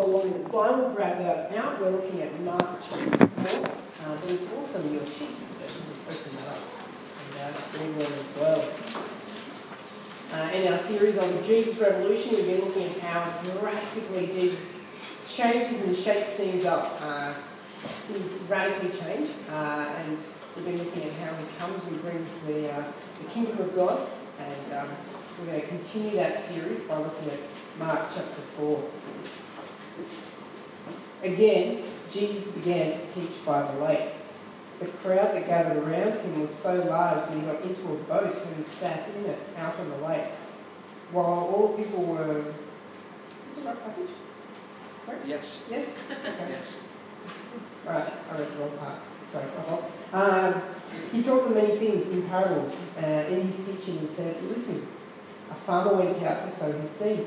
follow along in the Bible, grab that out. We're looking at Mark chapter 4. Uh, there's also your sheet, so just open that up and uh, read one as well. Uh, in our series on the Jesus Revolution, we've been looking at how drastically Jesus changes and shakes things up. Uh, things radically change, uh, and we've been looking at how he comes and brings the, uh, the kingdom of God. And um, we're going to continue that series by looking at Mark chapter 4. Again, Jesus began to teach by the lake. The crowd that gathered around him was so large that he got into a boat and sat in it out on the lake. While all the people were. Is this the right passage? Right? Yes. Yes? Okay. Yes. Right, I read the wrong part. Sorry, um, he taught them many things in parables uh, in his teaching and said, Listen, a farmer went out to sow his seed.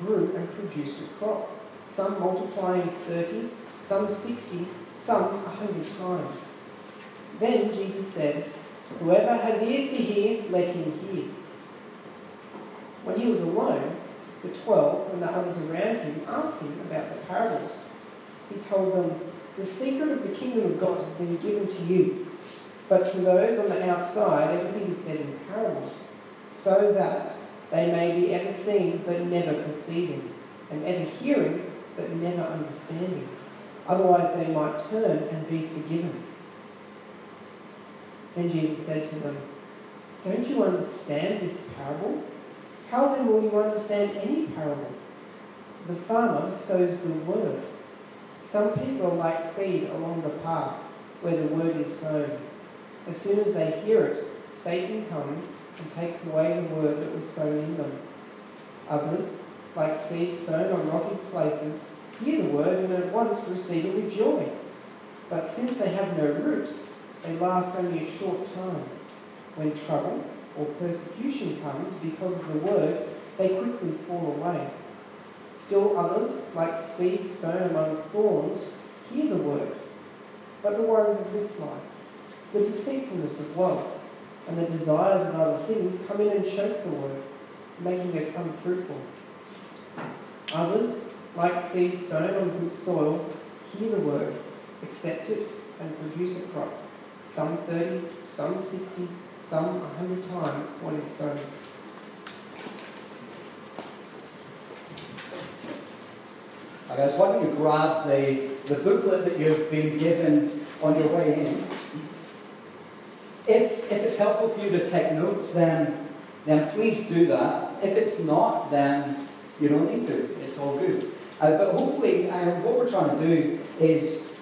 grew, and produced a crop, some multiplying thirty, some sixty, some a hundred times. Then Jesus said, Whoever has ears to hear, let him hear. When he was alone, the twelve and the others around him asked him about the parables. He told them, The secret of the kingdom of God has been given to you, but to those on the outside, everything is said in parables, so that they may be ever seeing but never perceiving, and ever hearing but never understanding. Otherwise, they might turn and be forgiven. Then Jesus said to them, Don't you understand this parable? How then will you understand any parable? The farmer sows the word. Some people are like seed along the path where the word is sown. As soon as they hear it, Satan comes and takes away the word that was sown in them. Others, like seed sown on rocky places, hear the word and at once receive it with joy. But since they have no root, they last only a short time. When trouble or persecution comes because of the word, they quickly fall away. Still others, like seed sown among thorns, hear the word, but the worries of this life, the deceitfulness of wealth, and the desires of other things come in and choke the word, making it unfruitful. Others, like seed sown on good soil, hear the word, accept it, and produce a crop, some 30, some 60, some a hundred times what is sown. Why don't you grab the, the booklet that you've been given on your way in? It's helpful for you to take notes, then, then please do that. If it's not, then you don't need to. It's all good. Uh, but hopefully, uh, what we're trying to do is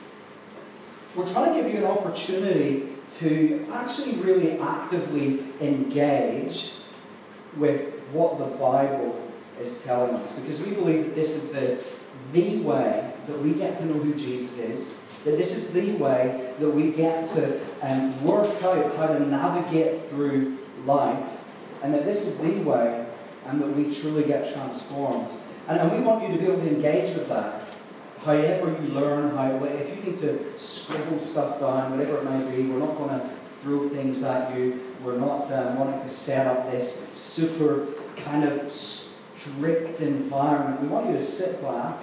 we're trying to give you an opportunity to actually really actively engage with what the Bible is telling us. Because we believe that this is the, the way that we get to know who Jesus is, that this is the way that we get to um, work out how to navigate through life, and that this is the way and that we truly get transformed. And, and we want you to be able to engage with that. However you learn, how if you need to scribble stuff down, whatever it might be, we're not going to throw things at you. We're not um, wanting to set up this super kind of strict environment. We want you to sit back,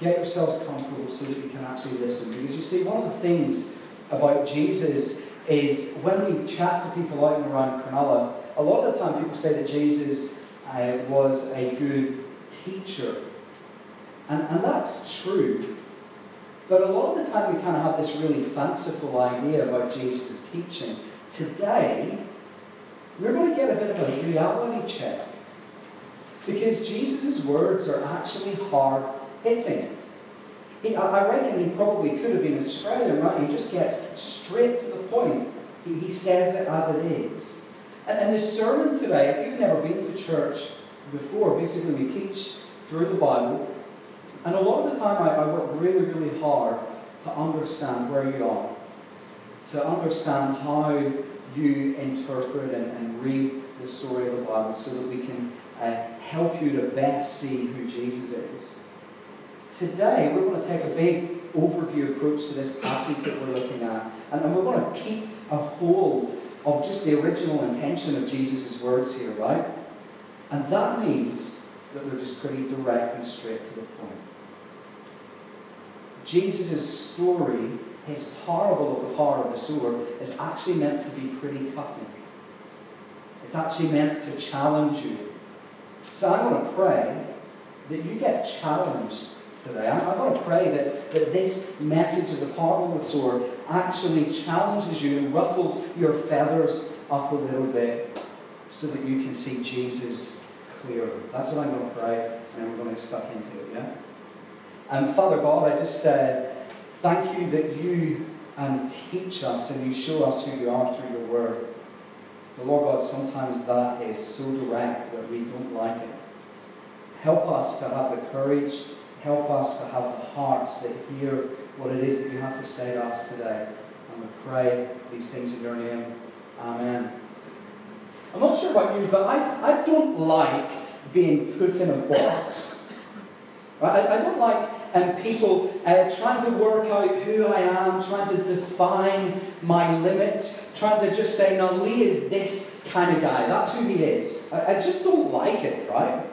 get yourselves comfortable so that you can actually listen. Because you see, one of the things about Jesus is when we chat to people out and around Cronulla, a lot of the time people say that Jesus uh, was a good teacher. And, and that's true. But a lot of the time we kind of have this really fanciful idea about Jesus' teaching. Today, we're going to get a bit of a reality check. Because Jesus' words are actually hard hitting. He, I reckon he probably could have been Australian, right? He just gets straight to the point. He, he says it as it is. And, and this sermon today, if you've never been to church before, basically we teach through the Bible And a lot of the time, I, I work really, really hard to understand where you are, to understand how you interpret and, and read the story of the Bible so that we can uh, help you to best see who Jesus is. Today, we're going to take a big overview approach to this passage that we're looking at, and, we're going to keep a hold of just the original intention of Jesus' words here, right? And that means that they're just pretty direct and straight to the point. Jesus' story, his parable of the power of the sower, is actually meant to be pretty cutting. It's actually meant to challenge you. So I want to pray that you get challenged today. I, I want to pray that, that this message of the parable of the sower actually challenges you and ruffles your feathers up a little bit so that you can see Jesus clearly. That's what I'm going to pray, and we're going to get stuck into it, yeah? And Father God, I just uh, thank you that you um, teach us and you show us who you are through your word. But Lord God, sometimes that is so direct that we don't like it. Help us to have the courage, help us to have the hearts that hear what it is that you have to say to us today. And we pray these things in your name. Amen. I'm not sure about you, but I, I don't like being put in a box. I, I don't like um, people uh, trying to work out who I am, trying to define my limits, trying to just say, no, Lee is this kind of guy. That's who he is. I, I just don't like it, right?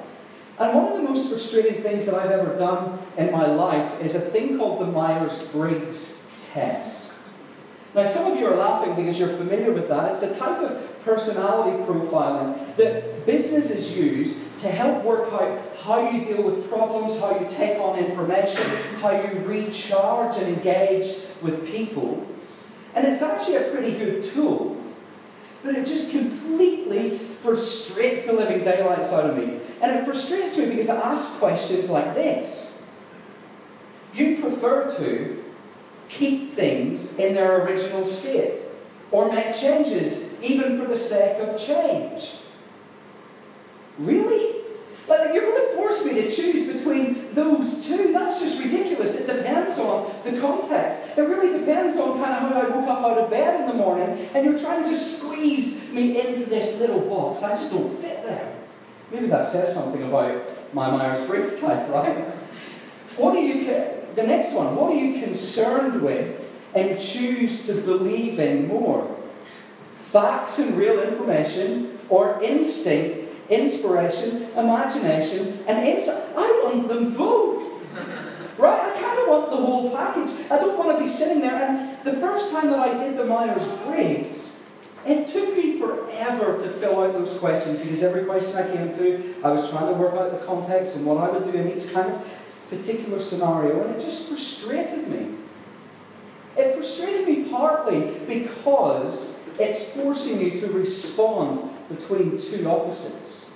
And one of the most frustrating things that I've ever done in my life is a thing called the Myers Briggs test. Now, some of you are laughing because you're familiar with that. It's a type of personality profiling that businesses use to help work out how you deal with problems, how you take on information, how you recharge and engage with people. And it's actually a pretty good tool. But it just completely frustrates the living daylights out of me. And it frustrates me because I ask questions like this You prefer to keep things in their original state or make changes even for the sake of change. Really? Like, you're going to force me to choose between those two? That's just ridiculous. It depends on the context. It really depends on kind of how I woke up out of bed in the morning, and you're trying to just squeeze me into this little box. I just don't fit there. Maybe that says something about my Myers Briggs type, right? What are you, the next one, what are you concerned with and choose to believe in more? Facts and real information, or instinct inspiration, imagination, and insight. I want them both. Right? I kind of want the whole package. I don't want to be sitting there. And the first time that I did the Myers Briggs, it took me forever to fill out those questions because every question I came to, I was trying to work out the context and what I would do in each kind of particular scenario, and it just frustrated me. It frustrated me partly because it's forcing you to respond between two opposites.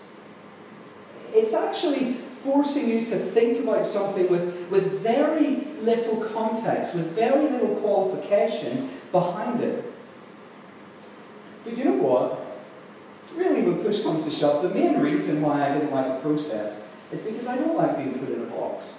It's actually forcing you to think about something with, with very little context, with very little qualification behind it. But you know what? Really, when push comes to shove, the main reason why I didn't like the process is because I don't like being put in a box.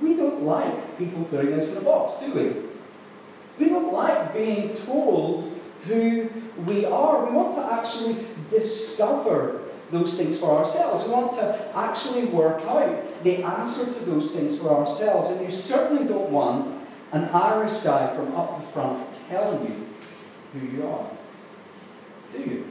We don't like people putting us in a box, do we? We don't like being told who we are. We want to actually discover those things for ourselves. We want to actually work out the answer to those things for ourselves. And you certainly don't want an Irish guy from up the front telling you who you are. Do you?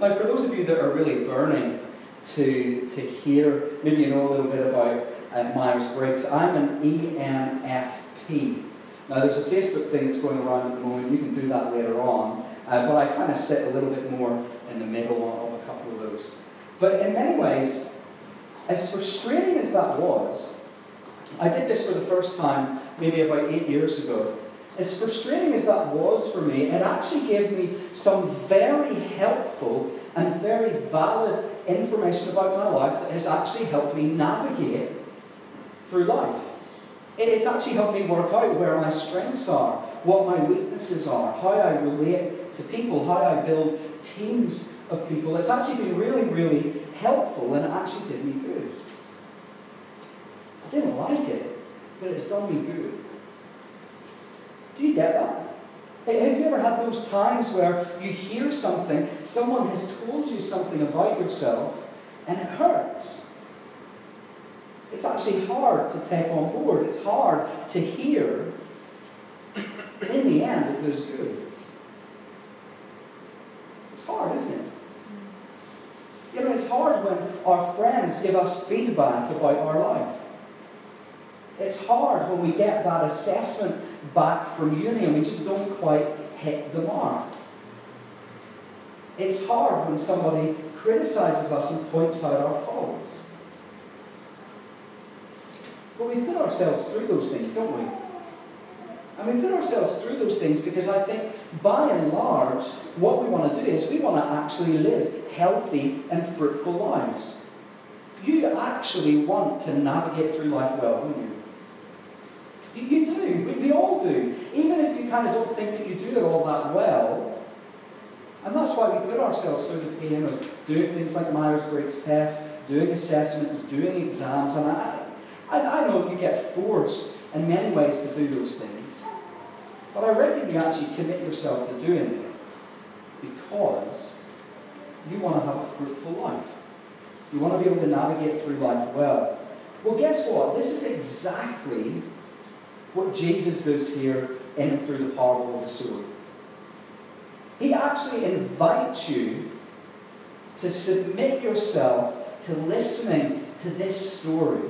Now, for those of you that are really burning to, to hear, maybe you know a little bit about uh, Myers Briggs, I'm an ENFP. Now, there's a Facebook thing that's going around at the moment. You can do that later on. Uh, but I kind of sit a little bit more in the middle of a couple of those. But in many ways, as frustrating as that was, I did this for the first time maybe about eight years ago. As frustrating as that was for me, it actually gave me some very helpful and very valid information about my life that has actually helped me navigate through life. It's actually helped me work out where my strengths are, what my weaknesses are, how I relate to people, how I build teams of people. It's actually been really, really helpful and it actually did me good. I didn't like it, but it's done me good. Do you get that? Have you ever had those times where you hear something, someone has told you something about yourself, and it hurts? It's actually hard to take on board. It's hard to hear. In the end, it does good. It's hard, isn't it? You know, it's hard when our friends give us feedback about our life. It's hard when we get that assessment back from uni and we just don't quite hit the mark. It's hard when somebody criticizes us and points out our faults. But we put ourselves through those things, don't we? And we put ourselves through those things because I think, by and large, what we want to do is we want to actually live healthy and fruitful lives. You actually want to navigate through life well, don't you? You, you do. We, we all do. Even if you kind of don't think that you do it all that well. And that's why we put ourselves through the pain of doing things like Myers-Briggs tests, doing assessments, doing exams. And I, I, I know you get forced in many ways to do those things. But I reckon you actually commit yourself to doing it because you want to have a fruitful life. You want to be able to navigate through life well. Well, guess what? This is exactly what Jesus does here in and through the parable of the sower. He actually invites you to submit yourself to listening to this story,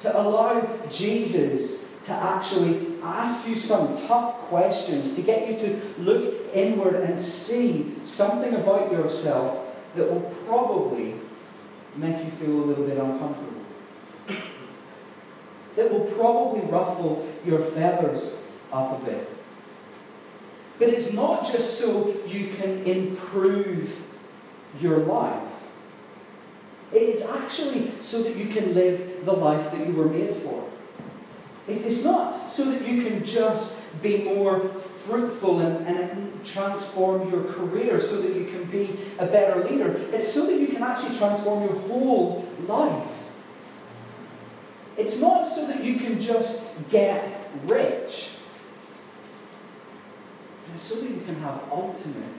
to allow Jesus to actually ask you some tough questions, to get you to look inward and see something about yourself that will probably make you feel a little bit uncomfortable that will probably ruffle your feathers up a bit. But it's not just so you can improve your life. It's actually so that you can live the life that you were made for. It's not so that you can just be more fruitful and, and transform your career so that you can be a better leader. It's so that you can actually transform your whole life. It's not so that you can just get rich. It's so that you can have ultimate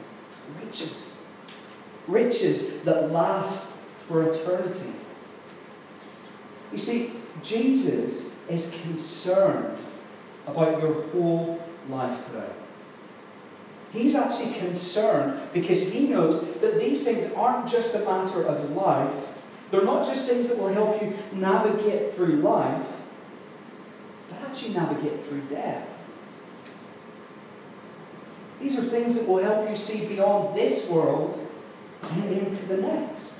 riches. Riches that last for eternity. You see, Jesus is concerned about your whole life today. He's actually concerned because he knows that these things aren't just a matter of life, they're not just things that will help you navigate through life, but actually navigate through death. These are things that will help you see beyond this world and into the next.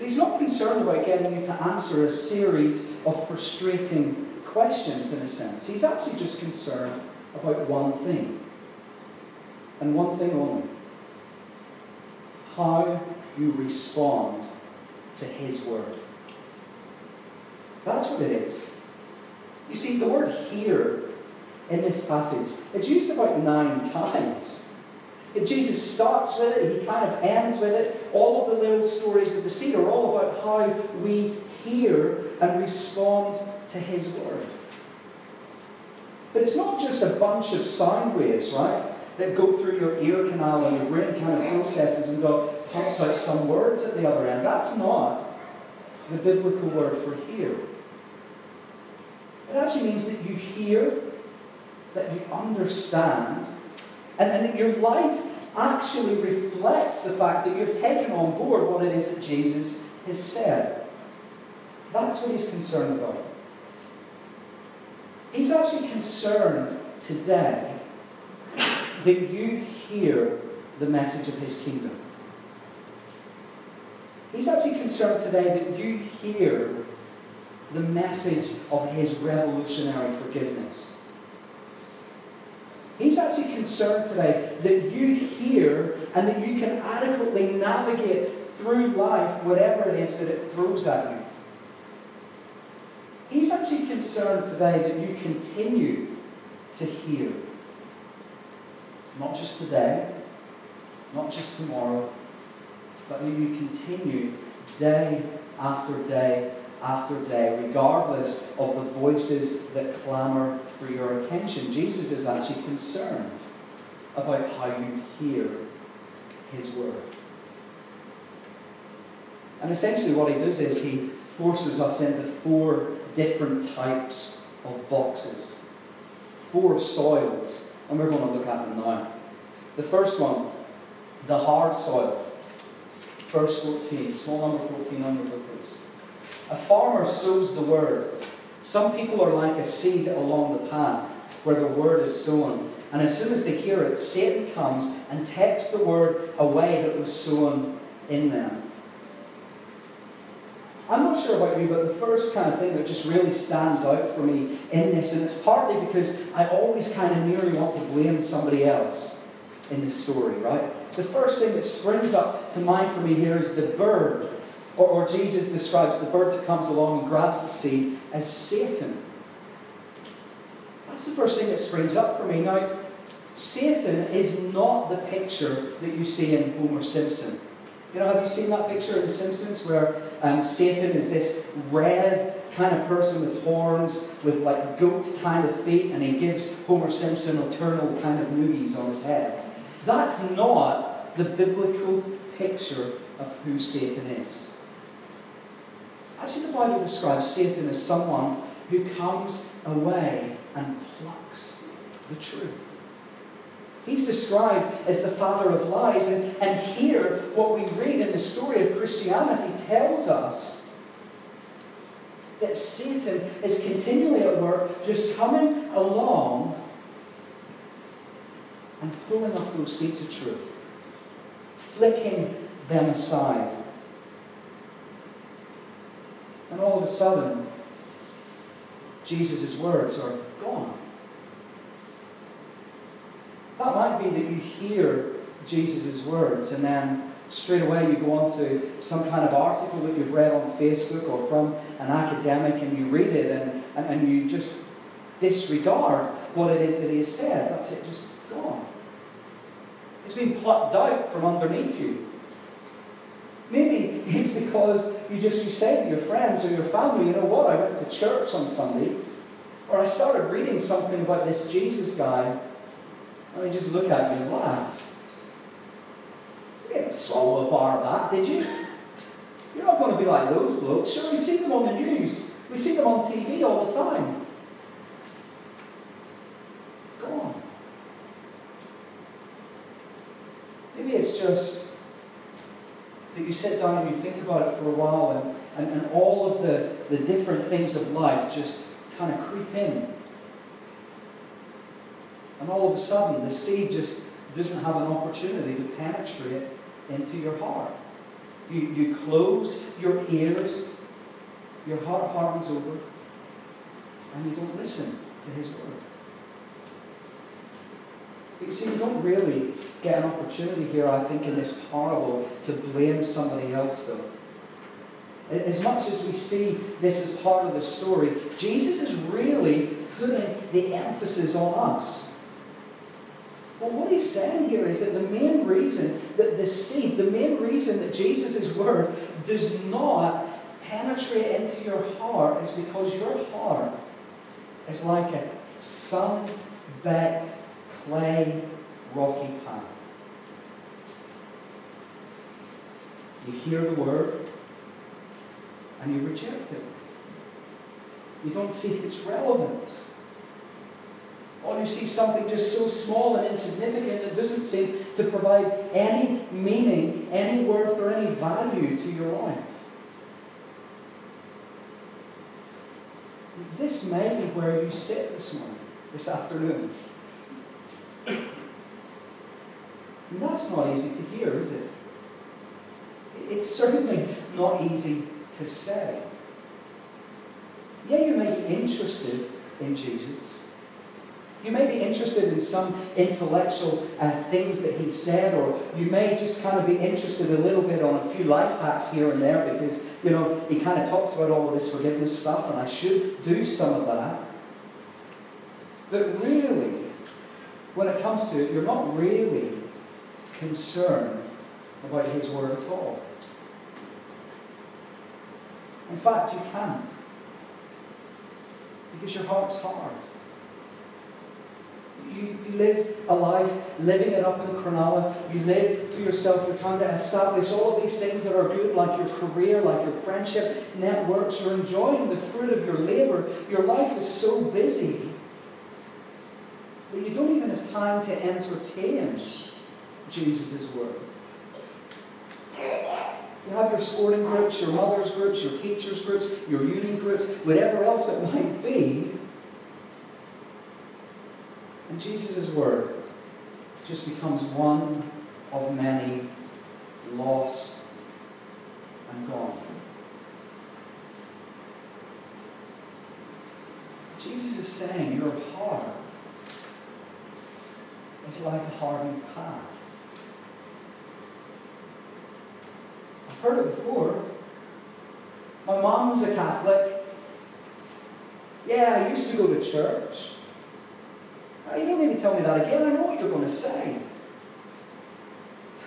But he's not concerned about getting you to answer a series of frustrating questions, in a sense. He's actually just concerned about one thing, and one thing only how you respond to His Word. That's what it is. You see, the word hear in this passage, it's used about nine times. Jesus starts with it, he kind of ends with it. All of the little stories of the seed are all about how we hear and respond to his word. But it's not just a bunch of sound waves, right, that go through your ear canal and your brain kind of processes and go, pumps out some words at the other end. That's not the biblical word for hear. It actually means that you hear, that you understand, and, and that your life actually reflects the fact that you've taken on board what it is that Jesus has said. That's what he's concerned about. He's actually concerned today that you hear the message of his kingdom. He's actually concerned today that you hear the message of his revolutionary forgiveness. He's actually concerned today that you hear and that you can adequately navigate through life, whatever it is that it throws at you. He's actually concerned today that you continue to hear. Not just today, not just tomorrow, but that you continue day after day after day, regardless of the voices that clamour for your attention. Jesus is actually concerned about how you hear his word. And essentially, what he does is he forces us into four different types of boxes, four soils, and we're going to look at them now. The first one, the hard soil. Verse 14, small number 14 on your booklets. A farmer sows the word. Some people are like a seed along the path where the word is sown. And as soon as they hear it, Satan comes and takes the word away that was sown in them. I'm not sure about you, but the first kind of thing that just really stands out for me in this, and it's partly because I always kind of nearly want to blame somebody else in this story, right? The first thing that springs up to mind for me here is the bird, or, or Jesus describes the bird that comes along and grabs the seed as Satan. That's the first thing that springs up for me. Now, Satan is not the picture that you see in Homer Simpson. You know, have you seen that picture in The Simpsons where um, Satan is this red kind of person with horns, with like goat kind of feet, and he gives Homer Simpson eternal kind of noogies on his head? That's not the biblical picture of who Satan is. Actually, the Bible describes Satan as someone who comes away and plucks the truth. He's described as the father of lies, and, and here, what we read in the story of Christianity tells us that Satan is continually at work, just coming along and pulling up those seeds of truth, flicking them aside. And all of a sudden, Jesus' words are gone. That might be that you hear Jesus' words and then straight away you go on to some kind of article that you've read on Facebook or from an academic and you read it and, and, and you just disregard what it is that he has said. That's it, just gone. It's been plucked out from underneath you. Maybe it's because you just you say to your friends or your family, you know what, I went to church on Sunday, or I started reading something about this Jesus guy, and they just look at me and laugh. You didn't swallow a bar of that, did you? You're not going to be like those blokes. Sure, we see them on the news. We see them on TV all the time. Go on. Maybe it's just you sit down and you think about it for a while and, and, and all of the, the different things of life just kind of creep in. And all of a sudden, the seed just doesn't have an opportunity to penetrate into your heart. You, you close your ears, your heart hardens over, and you don't listen to His word. You see, you don't really get an opportunity here, I think, in this parable to blame somebody else, though. As much as we see this as part of the story, Jesus is really putting the emphasis on us. But what he's saying here is that the main reason that the seed, the main reason that Jesus' word does not penetrate into your heart is because your heart is like a sun-baked clay rocky path. You hear the word and you reject it. You don't see its relevance. Or you see something just so small and insignificant that doesn't seem to provide any meaning, any worth, or any value to your life. This may be where you sit this morning, this afternoon. And that's not easy to hear, is it? It's certainly not easy to say. Yeah, you may be interested in Jesus. You may be interested in some intellectual uh, things that he said, or you may just kind of be interested a little bit on a few life hacks here and there because, you know, he kind of talks about all of this forgiveness stuff, and I should do some of that. But really, when it comes to it, you're not really concerned about his word at all. In fact, you can't. Because your heart's hard. You, you live a life living it up in Cronulla. You live for yourself. You're trying to establish all of these things that are good, like your career, like your friendship networks. You're enjoying the fruit of your labor. Your life is so busy that you don't even have time to entertain Jesus' word. You have your sporting groups, your mother's groups, your teachers' groups, your union groups, whatever else it might be. And Jesus' word just becomes one of many lost and gone. Jesus is saying your heart is like a hardened path. I've heard it before. My mom's a Catholic. Yeah, I used to go to church. Uh, you don't need to tell me that again. I know what you're going to say.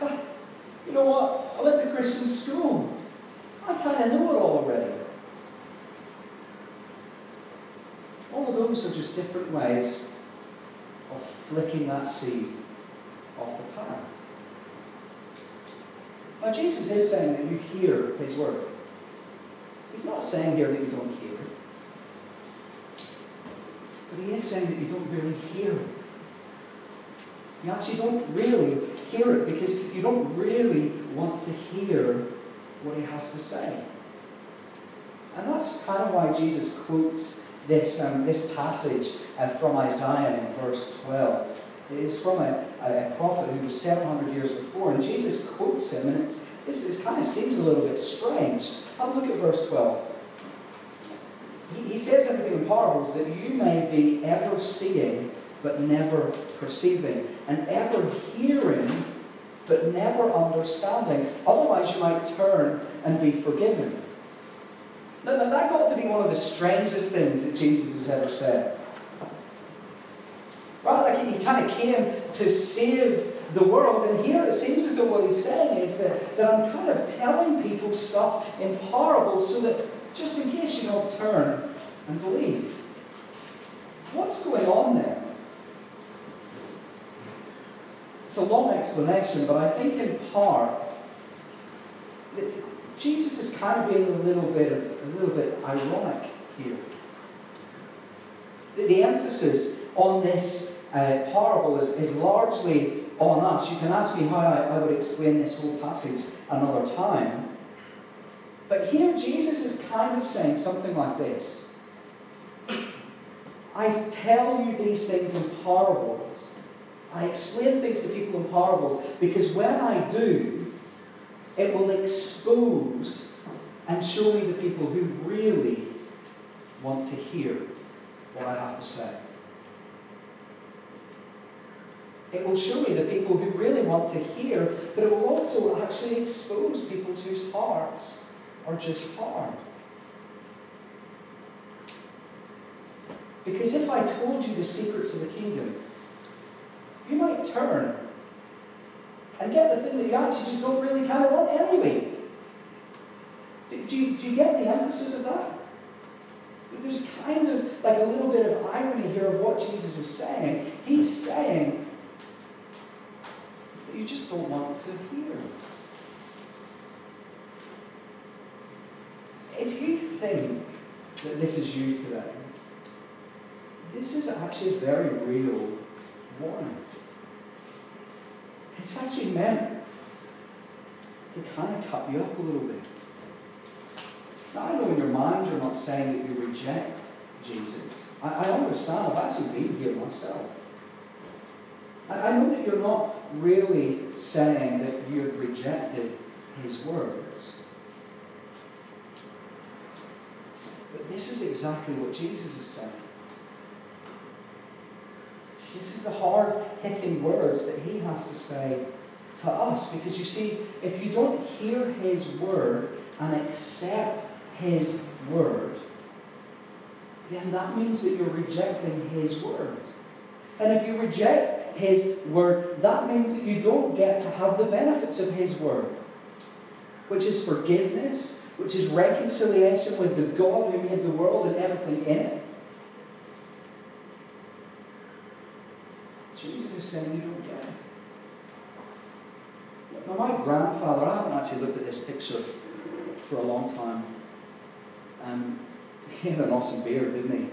You know what? I went to Christian school. I kind of know it already. All of those are just different ways of flicking that seed off the path. Now, Jesus is saying that you hear his word. He's not saying here that you don't hear it. But he is saying that you don't really hear it. You actually don't really hear it because you don't really want to hear what he has to say. And that's kind of why Jesus quotes this, um, this passage uh, from Isaiah in verse 12. Is from a, a, a, prophet who was 700 years before, and Jesus quotes him, and it's, this is, kind of seems a little bit strange. Have a look at verse 12. He, he says everything in parables that you may be ever seeing but never perceiving, and ever hearing but never understanding. Otherwise, you might turn and be forgiven. Now, that got to be one of the strangest things that Jesus has ever said. Right? Like he, kind of came to save the world, and here it seems as though what he's saying is that, that I'm kind of telling people stuff in parables so that just in case you don't turn and believe. What's going on there? It's a long explanation, but I think in part Jesus is kind of being a little bit of, a little bit ironic here. The, the emphasis on this uh, is, is largely on us. You can ask me how I, I would explain this whole passage another time. But here Jesus is kind of saying something like this. I tell you these things in parables. I explain things to people in parables because when I do, it will expose and show me the people who really want to hear what I have to say. It will show me the people who really want to hear, but it will also actually expose people whose hearts are just hard. Because if I told you the secrets of the kingdom, you might turn and get the thing that you actually just don't really kind of want anyway. Do, do, you, do you get the emphasis of that? There's kind of like a little bit of irony here of what Jesus is saying. He's saying that you just don't want to hear. If you think that this is you today, this is actually a very real warning. It's actually meant to kind of cut you up a little bit. Now, I know in your mind you're not saying that you reject Jesus. I, I understand. I've actually been here myself. I, know that you're not really saying that you've rejected his words. But this is exactly what Jesus is saying. This is the hard hitting words that he has to say to us. Because you see, if you don't hear his word and accept his word, then that means that you're rejecting his word. And if you reject his word, that means that you don't get to have the benefits of his word, which is forgiveness, which is reconciliation with the God who made the world and everything in it. Jesus is saying, You don't get it. Now, my grandfather, I haven't actually looked at this picture for a long time. Um, he had an awesome beard, didn't he?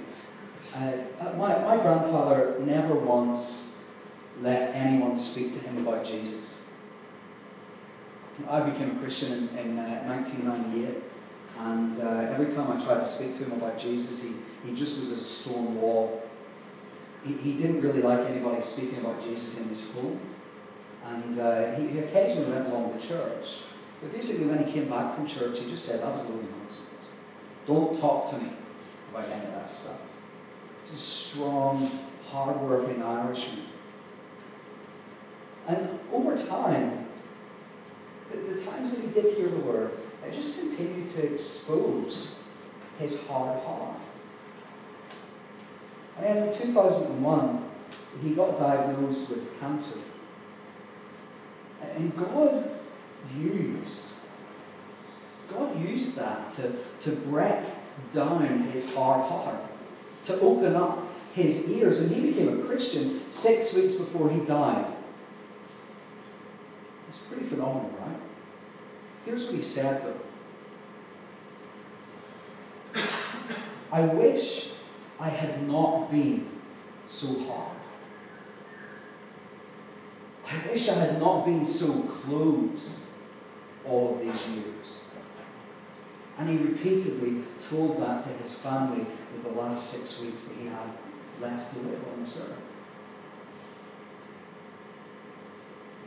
Uh, uh, my, my grandfather never once let anyone speak to him about Jesus. I became a Christian in, in uh, 1998, and uh, every time I tried to speak to him about Jesus, he, he just was a stone wall. He, he didn't really like anybody speaking about Jesus in his home, and uh, he, he occasionally went along to church. But basically, when he came back from church, he just said, That was load of nonsense. Don't talk to me about any of that stuff. Just strong, hard-working Irishman. And over time, the, the times that he did hear the word, it just continued to expose his hard heart. And then in 2001, he got diagnosed with cancer. And God used, God used that to, to break down his hard heart, to open up his ears. And he became a Christian six weeks before he died. It's pretty phenomenal, right? Here's what he said, though. I wish I had not been so hard. I wish I had not been so closed all of these years. And he repeatedly told that to his family with the last six weeks that he had left to live on this earth.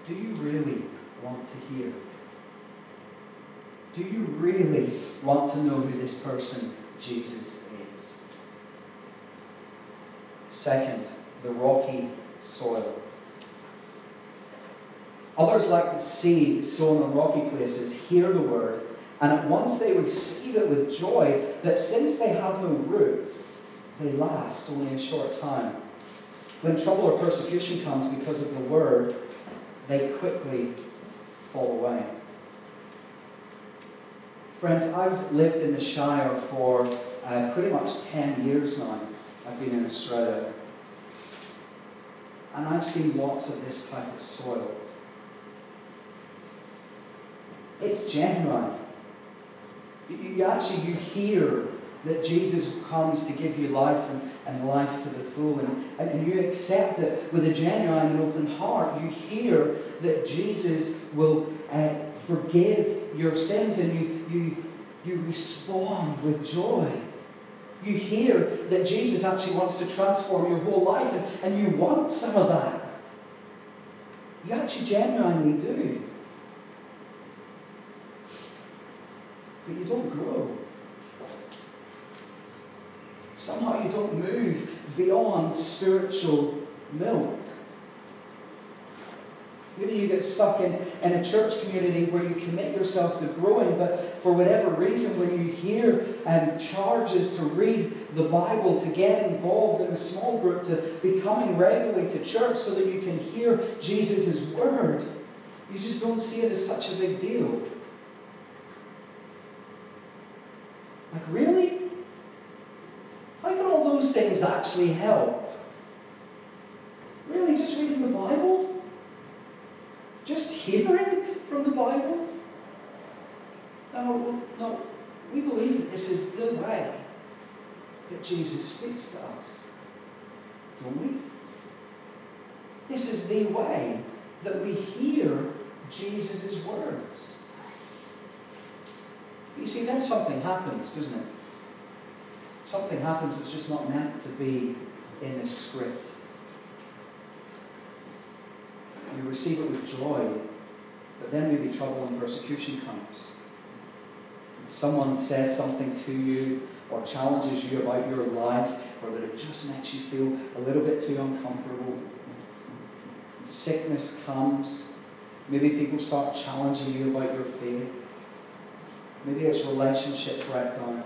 Do you really want to hear? Do you really want to know who this person, Jesus, is? Second, the rocky soil. Others, like the seed sown on rocky places, hear the word, and at once they receive it with joy, that since they have no root, they last only a short time. When trouble or persecution comes because of the word, they quickly fall away. Friends, I've lived in the Shire for uh, pretty much 10 years now. I've been in Australia. And I've seen lots of this type of soil. It's genuine. You actually you hear that Jesus comes to give you life and, and life to the full, and, and, and you accept it with a genuine and open heart. You hear that Jesus will uh, forgive your sins, and you, you, you respond with joy. You hear that Jesus actually wants to transform your whole life, and, and you want some of that. You actually genuinely do. But you don't grow. Somehow you don't move beyond spiritual milk. Maybe you get stuck in, in a church community where you commit yourself to growing, but for whatever reason, when you hear um, charges to read the Bible, to get involved in a small group, to be coming regularly to church so that you can hear Jesus' word, you just don't see it as such a big deal. Like, really? How can all those things actually help? Really, just reading the Bible? Just hearing from the Bible? No, no. We believe that this is the way that Jesus speaks to us. Don't we? This is the way that we hear Jesus' words. You see, then something happens, doesn't it? Something happens that's just not meant to be in a script. You receive it with joy, but then maybe trouble and persecution comes. Someone says something to you or challenges you about your life, or that it just makes you feel a little bit too uncomfortable. Sickness comes. Maybe people start challenging you about your faith. Maybe it's relationship breakdown.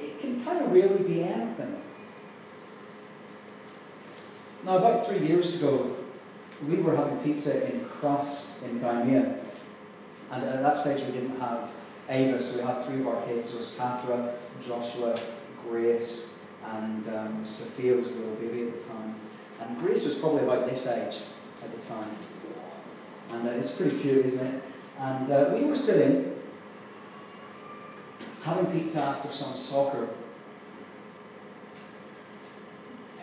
It can kind of really be anything. Now, about three years ago, we were having pizza in Cross in Crimea. And at that stage, we didn't have Ava, so we had three of our kids. There was Cathra, Joshua, Grace, and um, Sophia was a little baby at the time. And Grace was probably about this age at the time. And uh, it's pretty cute, isn't it? And uh, we were sitting having pizza after some soccer.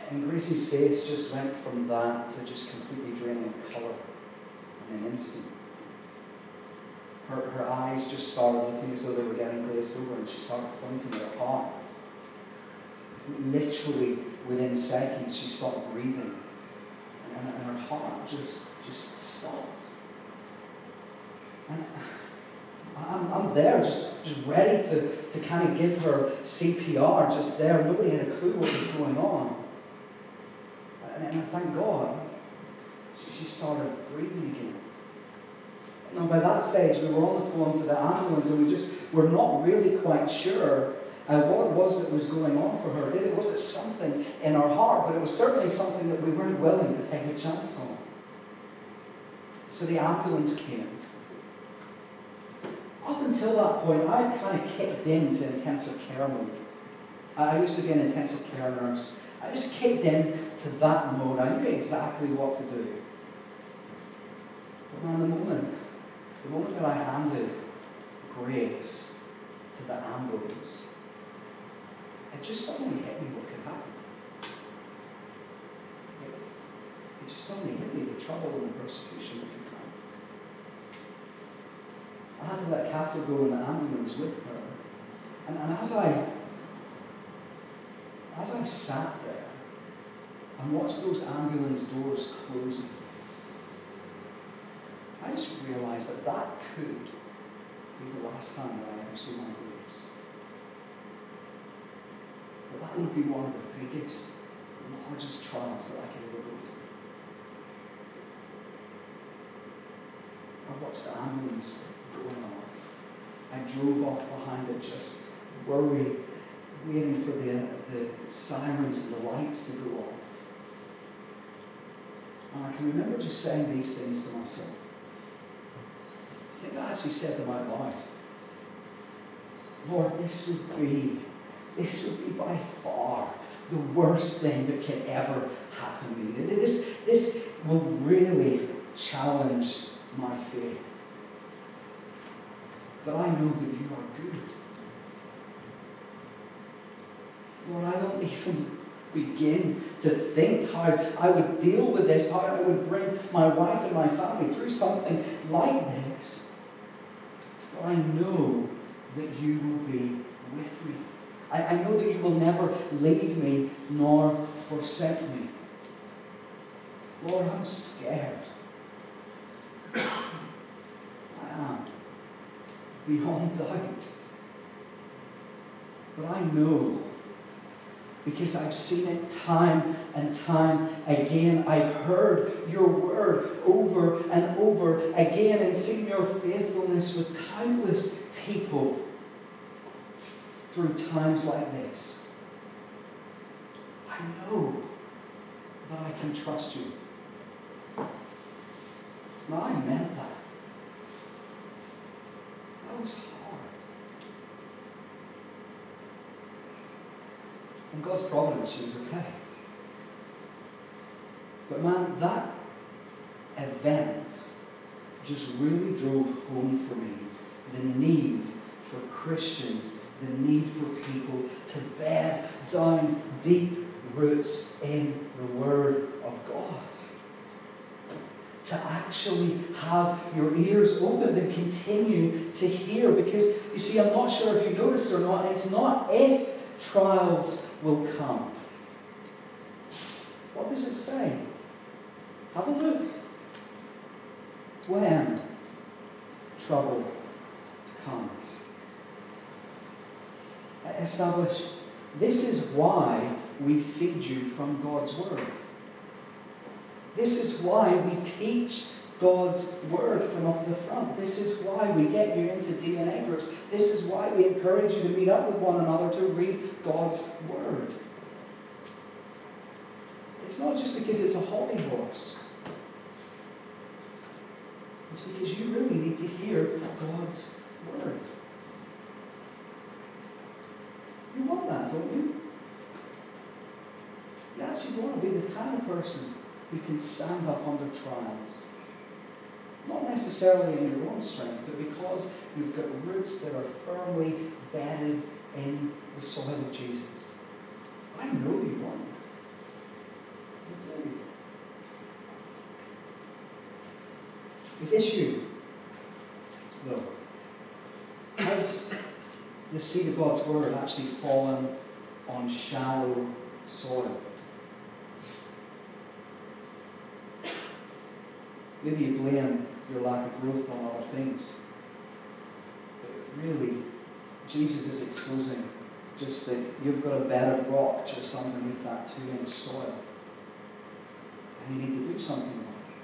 And Gracie's face just went from that to just completely draining colour in an instant. Her, her eyes just started looking as though they were getting glazed over and she started pointing at her heart. Literally within seconds she stopped breathing and, and her heart just, just stopped. And I'm, I'm there just, just ready to, to kind of give her CPR just there. Nobody had a clue what was going on. And, and thank God, she, she started breathing again. Now, by that stage, we were on the phone to the ambulance and we just were not really quite sure uh, what it was that was going on for her. Did it, was it something in our heart? But it was certainly something that we weren't willing to take a chance on. So the ambulance came. Up until that point, I had kind of kicked into intensive care mode. I used to be an intensive care nurse. I just kicked in to that mode. I knew exactly what to do. But man, the moment the moment that I handed grace to the ambulance, it just suddenly hit me what could happen. It, it just suddenly hit me the trouble and the persecution that could. I had to let Catherine go in the ambulance with her. And, and as I as I sat there and watched those ambulance doors closing, I just realized that that could be the last time that I ever see my grace. But that would be one of the biggest, largest trials that I could ever go through. I watched the ambulance going off. I drove off behind it just worried, waiting for the, the sirens and the lights to go off. And I can remember just saying these things to myself. I think I actually said them out loud. Lord, this would be, this would be by far the worst thing that can ever happen to me. This, this will really challenge my faith. But I know that you are good. Lord, I don't even begin to think how I would deal with this, how I would bring my wife and my family through something like this. But I know that you will be with me. I, I know that you will never leave me nor forsake me. Lord, I'm scared. I am. Beyond doubt. But I know because I've seen it time and time again. I've heard your word over and over again and seen your faithfulness with countless people through times like this. I know that I can trust you. Now, I meant that. That was In God's providence, she was okay. But man, that event just really drove home for me the need for Christians, the need for people to bed down deep roots in the Word of God. To actually have your ears open and continue to hear. Because, you see, I'm not sure if you noticed or not, it's not if trials will come. What does it say? Have a look. When trouble comes. Establish this is why we feed you from God's Word. This is why we teach God's word from up the front. This is why we get you into DNA groups. This is why we encourage you to meet up with one another to read God's word. It's not just because it's a hobby horse. It's because you really need to hear God's word. You want that, don't you? Yes, You want to be the kind of person who can stand up under trials. Not necessarily in your own strength, but because you've got roots that are firmly bedded in the soil of Jesus. I know you want it. You do. His issue, though, has the seed of God's word actually fallen on shallow soil? Maybe you blame your lack of growth on other things. But really, Jesus is exposing just that you've got a bed of rock just underneath that two inch soil. And you need to do something about it.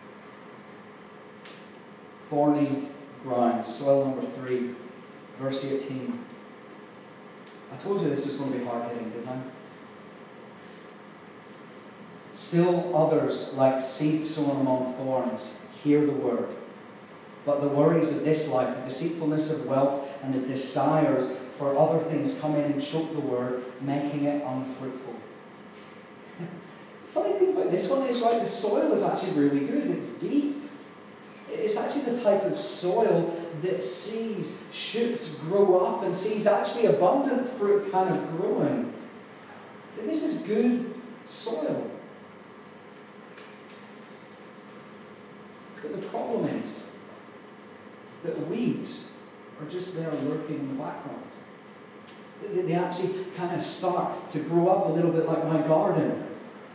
Thorny ground, soil number three, verse 18. I told you this was going to be hard hitting, didn't I? Still others, like seeds sown among thorns, hear the word. But the worries of this life, the deceitfulness of wealth, and the desires for other things come in and choke the word, making it unfruitful. Funny thing about this one is, right, the soil is actually really good. It's deep. It's actually the type of soil that sees shoots grow up and sees actually abundant fruit kind of growing. This is good soil. But the problem is that weeds are just there lurking in the background. They actually kind of start to grow up a little bit like my garden.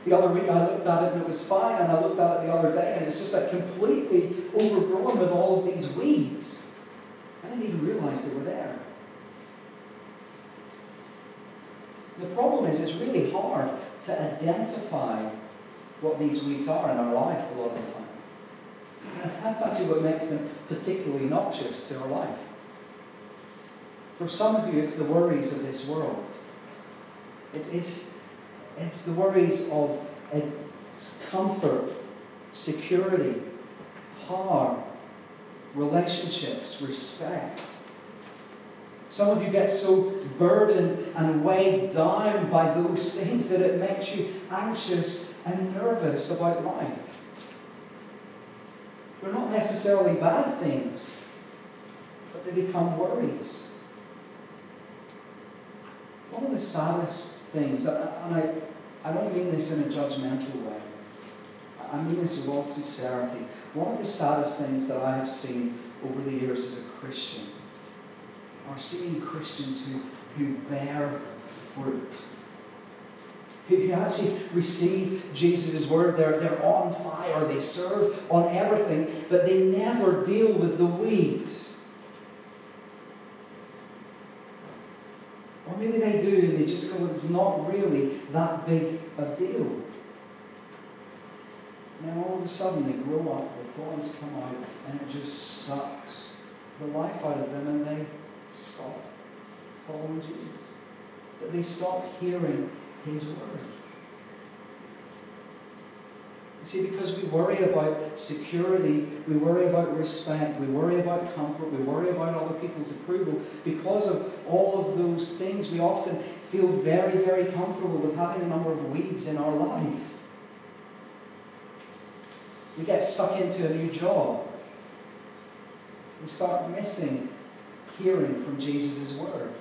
The other week I looked at it and it was fine, and I looked at it the other day and it's just like completely overgrown with all of these weeds. I didn't even realize they were there. The problem is, it's really hard to identify what these weeds are in our life a lot of the time. And that's actually what makes them particularly noxious to our life. For some of you, it's the worries of this world. It's, it's, it's the worries of uh, comfort, security, power, relationships, respect. Some of you get so burdened and weighed down by those things that it makes you anxious and nervous about life. They're not necessarily bad things, but they become worries. One of the saddest things, and I, I don't mean this in a judgmental way, I mean this with all sincerity. One of the saddest things that I have seen over the years as a Christian are seeing Christians who, who bear fruit who actually receive Jesus' word. They're, they're on fire, they serve on everything, but they never deal with the weeds. Or maybe they do and they just go, it's not really that big of deal. Then all of a sudden they grow up, the thorns come out, and it just sucks the life out of them and they stop following Jesus. That they stop hearing his word. You see, because we worry about security, we worry about respect, we worry about comfort, we worry about other people's approval, because of all of those things, we often feel very, very comfortable with having a number of weeds in our life. We get stuck into a new job. We start missing hearing from Jesus' word.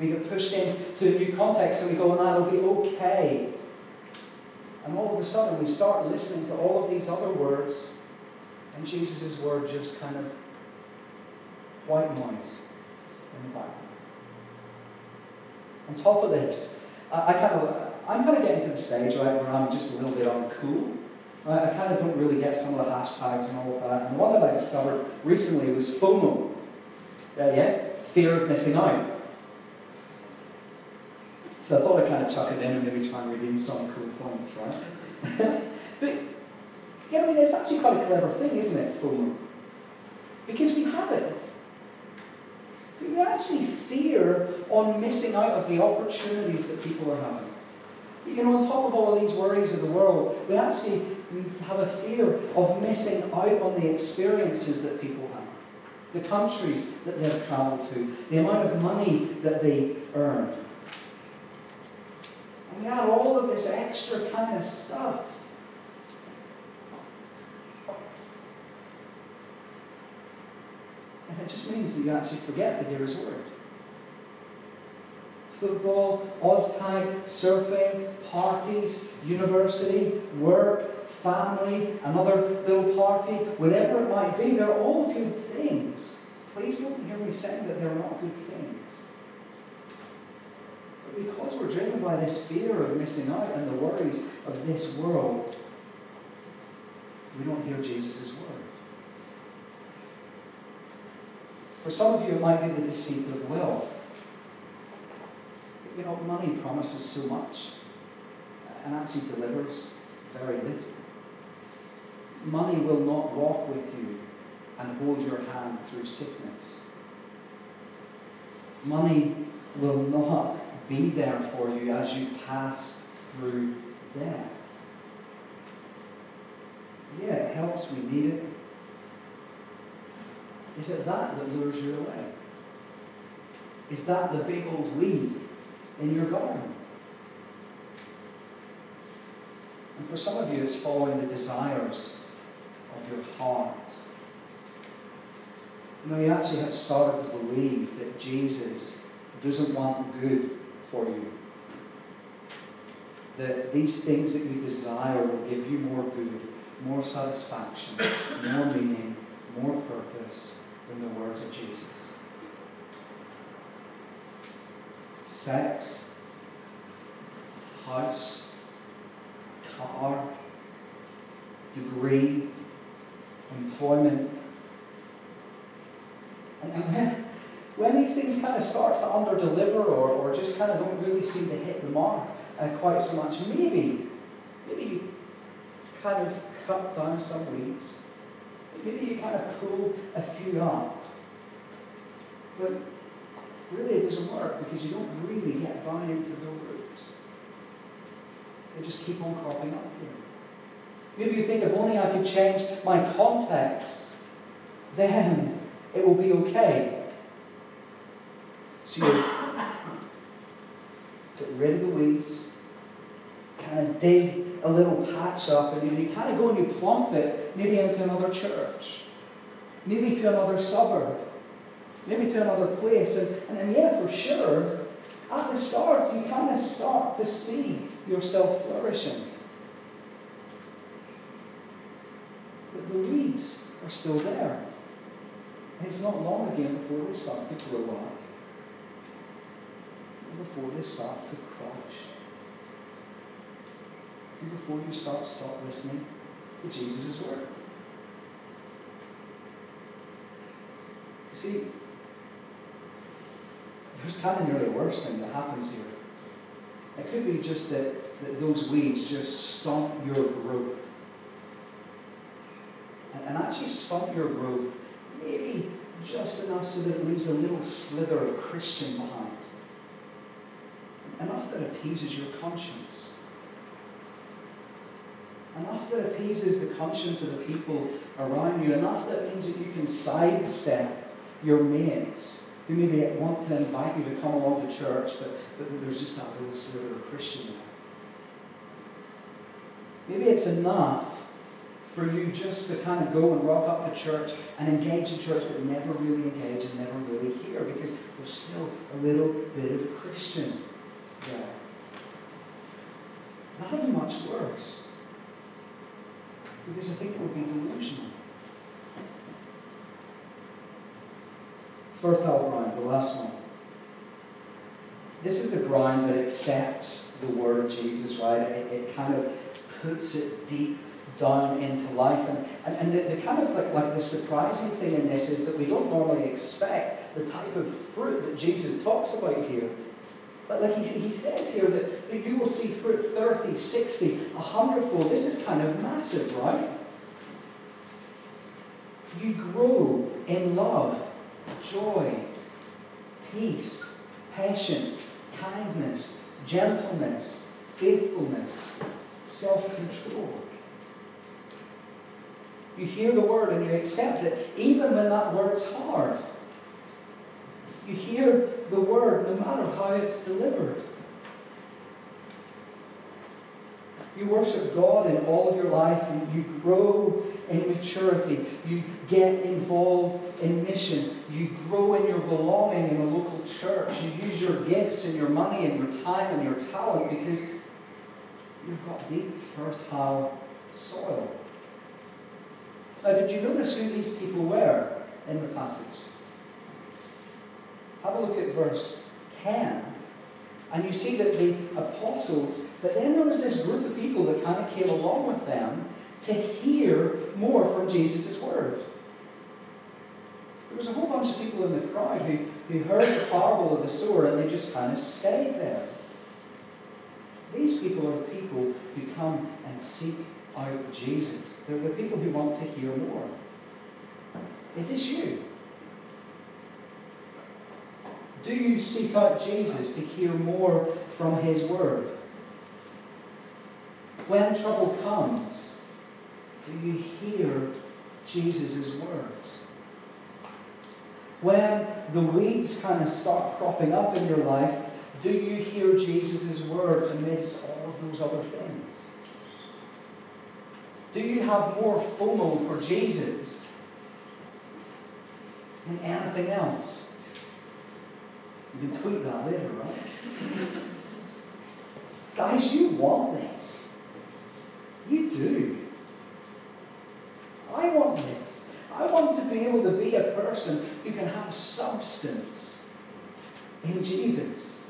We get pushed into a new context and we go, and that'll be okay. And all of a sudden we start listening to all of these other words, and Jesus' word just kind of white noise in the background. On top of this, I, I kind of, I'm kind of getting to the stage right where I'm just a little bit uncool. Right? I kind of don't really get some of the hashtags and all of that. And one that I discovered recently was FOMO. Uh, yeah, fear of missing out. So I thought I'd kind of chuck it in and maybe try and redeem some cool points, right? but, yeah, I mean, it's actually quite a clever thing, isn't it, FOMO? Because we have it. We actually fear on missing out of the opportunities that people are having. You know, on top of all of these worries of the world, we actually have a fear of missing out on the experiences that people have, the countries that they've travelled to, the amount of money that they earn. And we add all of this extra kind of stuff. And it just means that you actually forget to hear His word. Football, Oztag, surfing, parties, university, work, family, another little party, whatever it might be, they're all good things. Please don't hear me saying that they're not good things. Because we're driven by this fear of missing out and the worries of this world, we don't hear Jesus' word. For some of you, it might be the deceit of wealth. You know, money promises so much and actually delivers very little. Money will not walk with you and hold your hand through sickness. Money will not be there for you as you pass through death. Yeah, it helps, we need it. Is it that that lures you away? Is that the big old weed in your garden? And for some of you, it's following the desires of your heart. You know, you actually have started to believe that Jesus doesn't want good for you. That these things that you desire will give you more good, more satisfaction, more meaning, more purpose, than the words of Jesus. Sex, house, car, degree, employment. And, when, these things kind of start to underdeliver or, or just kind of don't really seem to hit the mark uh, quite so much, maybe, maybe you kind of cut down some weeds maybe you kind of pull a few up. But really it doesn't work because you don't really get down into the roots. They just keep on cropping up here. Maybe you think if only I could change my context, then it will be okay. You get rid of the weeds, kind of dig a little patch up and you, you kind of go and you plump it maybe into another church, maybe to another suburb, maybe to another place. And, and, and yeah, for sure, at the start, you kind of start to see yourself flourishing. But the weeds are still there. And it's not long again before they start to grow up. Before they start to crush And before you start, stop listening to Jesus' word. You see, there's kind of nearly a worse thing that happens here. It could be just that, that those weeds just stomp your growth. And, and actually stomp your growth maybe just enough so that it leaves a little slither of Christian behind. Enough that appeases your conscience enough that appeases the conscience of the people around you, enough that means that you can sidestep your mates who maybe want to invite you to come along to church, but, but there's just that little sliver of Christian there. Maybe it's enough for you just to kind of go and rock up to church and engage in church, but never really engage and never really hear because there's still a little bit of Christian there. That'll be much worse. Because I think it would be delusional. Fertile ground, the last one. This is the ground that accepts the word of Jesus, right? It, it kind of puts it deep down into life. And, and, and the, the, kind of like, like the surprising thing in this is that we don't normally expect the type of fruit that Jesus talks about here. But like he, he says here that, that you will see fruit 30, 60, 100 fold. This is kind of massive, right? You grow in love, joy, peace, patience, kindness, gentleness, faithfulness, self control. You hear the word and you accept it, even when that word's hard. You hear the word no matter how it's delivered. You worship God in all of your life. You, you grow in maturity. You get involved in mission. You grow in your belonging in a local church. You use your gifts and your money and your time and your talent because you've got deep, fertile soil. Now, did you notice who these people were in the passage? Have a look at verse 10. And you see that the apostles, but then there was this group of people that kind of came along with them to hear more from Jesus' word. There was a whole bunch of people in the crowd who, who heard the parable of the sower and they just kind of stayed there. These people are the people who come and seek out Jesus. They're the people who want to hear more. Is this you? Do you seek out Jesus to hear more from His Word? When trouble comes, do you hear Jesus' words? When the weeds kind of start cropping up in your life, do you hear Jesus' words amidst all of those other things? Do you have more FOMO for Jesus than anything else? You can tweet that later, right? Guys, you want this. You do. I want this. I want to be able to be a person who can have substance in Jesus.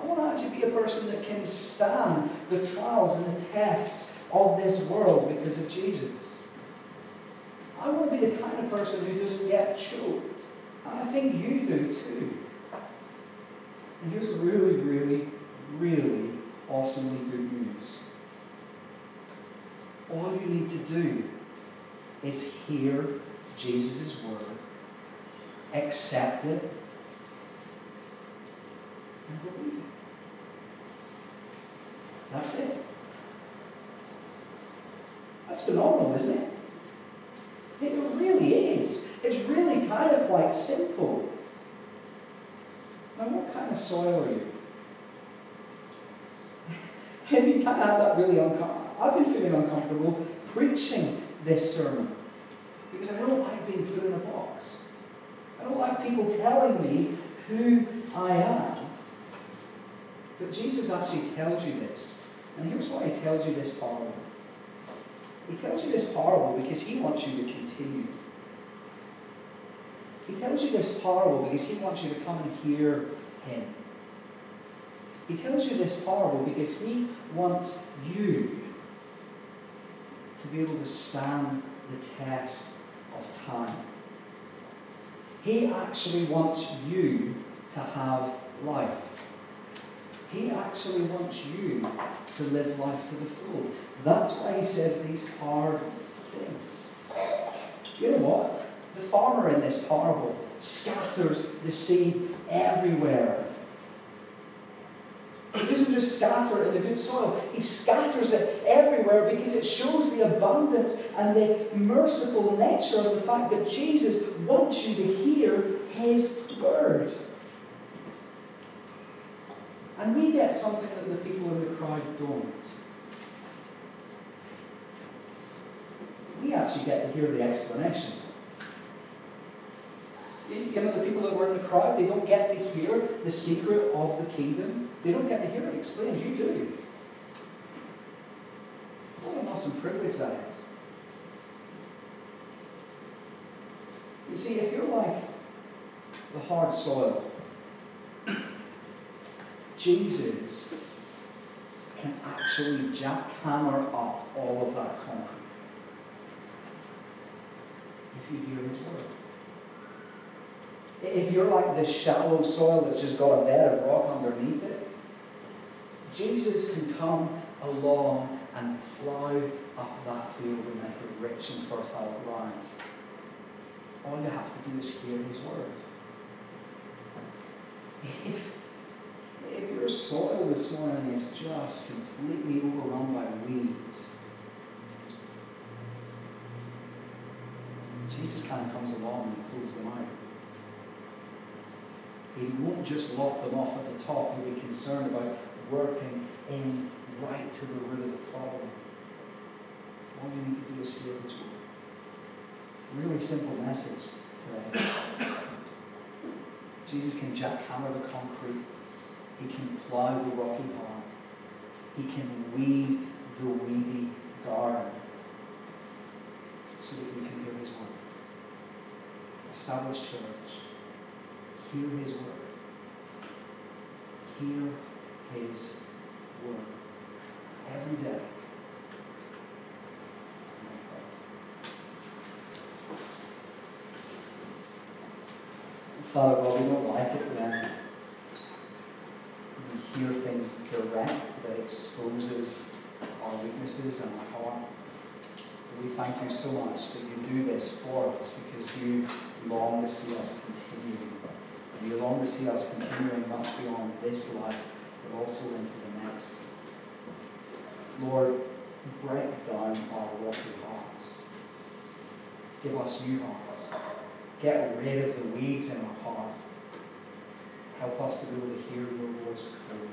I want to actually be a person that can stand the trials and the tests of this world because of Jesus. I want to be the kind of person who doesn't get choked. And I think you do too. And here's really, really, really awesomely good news. All you need to do is hear Jesus' word, accept it, and believe it. That's it. That's phenomenal, isn't it? It really is. It's really kind of quite simple. Now, what kind of soil are you? Have you kind of that really uncomfortable? I've been feeling uncomfortable preaching this sermon because I don't like being put in a box. I don't like people telling me who I am. But Jesus actually tells you this. And here's why he tells you this parable. He tells you this parable because he wants you to continue. He tells you this parable because he wants you to come and hear him. He tells you this parable because he wants you to be able to stand the test of time. He actually wants you to have life. He actually wants you to live life to the full. That's why he says these hard things. You know what? The farmer in this parable scatters the seed everywhere. He doesn't just scatter it in the good soil, he scatters it everywhere because it shows the abundance and the merciful nature of the fact that Jesus wants you to hear his word. And we get something that the people in the crowd don't. We actually get to hear the explanation. You know, the people that were in the crowd, they don't get to hear the secret of the kingdom. They don't get to hear it explained. You do. What an awesome privilege that is. You see, if you're like the hard soil, Jesus can actually jackhammer up all of that concrete if you hear his word. If you're like this shallow soil that's just got a bed of rock underneath it, Jesus can come along and plough up that field and make it rich and fertile ground. All you have to do is hear his word. If, if your soil this morning is just completely overrun by weeds, Jesus kind of comes along and pulls them out. He won't just lock them off at the top. He'll be concerned about working in right to the root of the problem. All you need to do is hear His word. Really simple message today. Jesus can jackhammer the concrete. He can plow the rocky path. He can weed the weedy garden so that we can hear His word. Establish church. Hear His word. Hear His word every day. Father God, we don't like it when we hear things direct that exposes our weaknesses and our heart. We thank you so much that you do this for us because you long to see us continuing. And you long to see us continuing not beyond this life, but also into the next. Lord, break down our rocky hearts. Give us new hearts. Get rid of the weeds in our heart. Help us to be able to hear your voice clearly.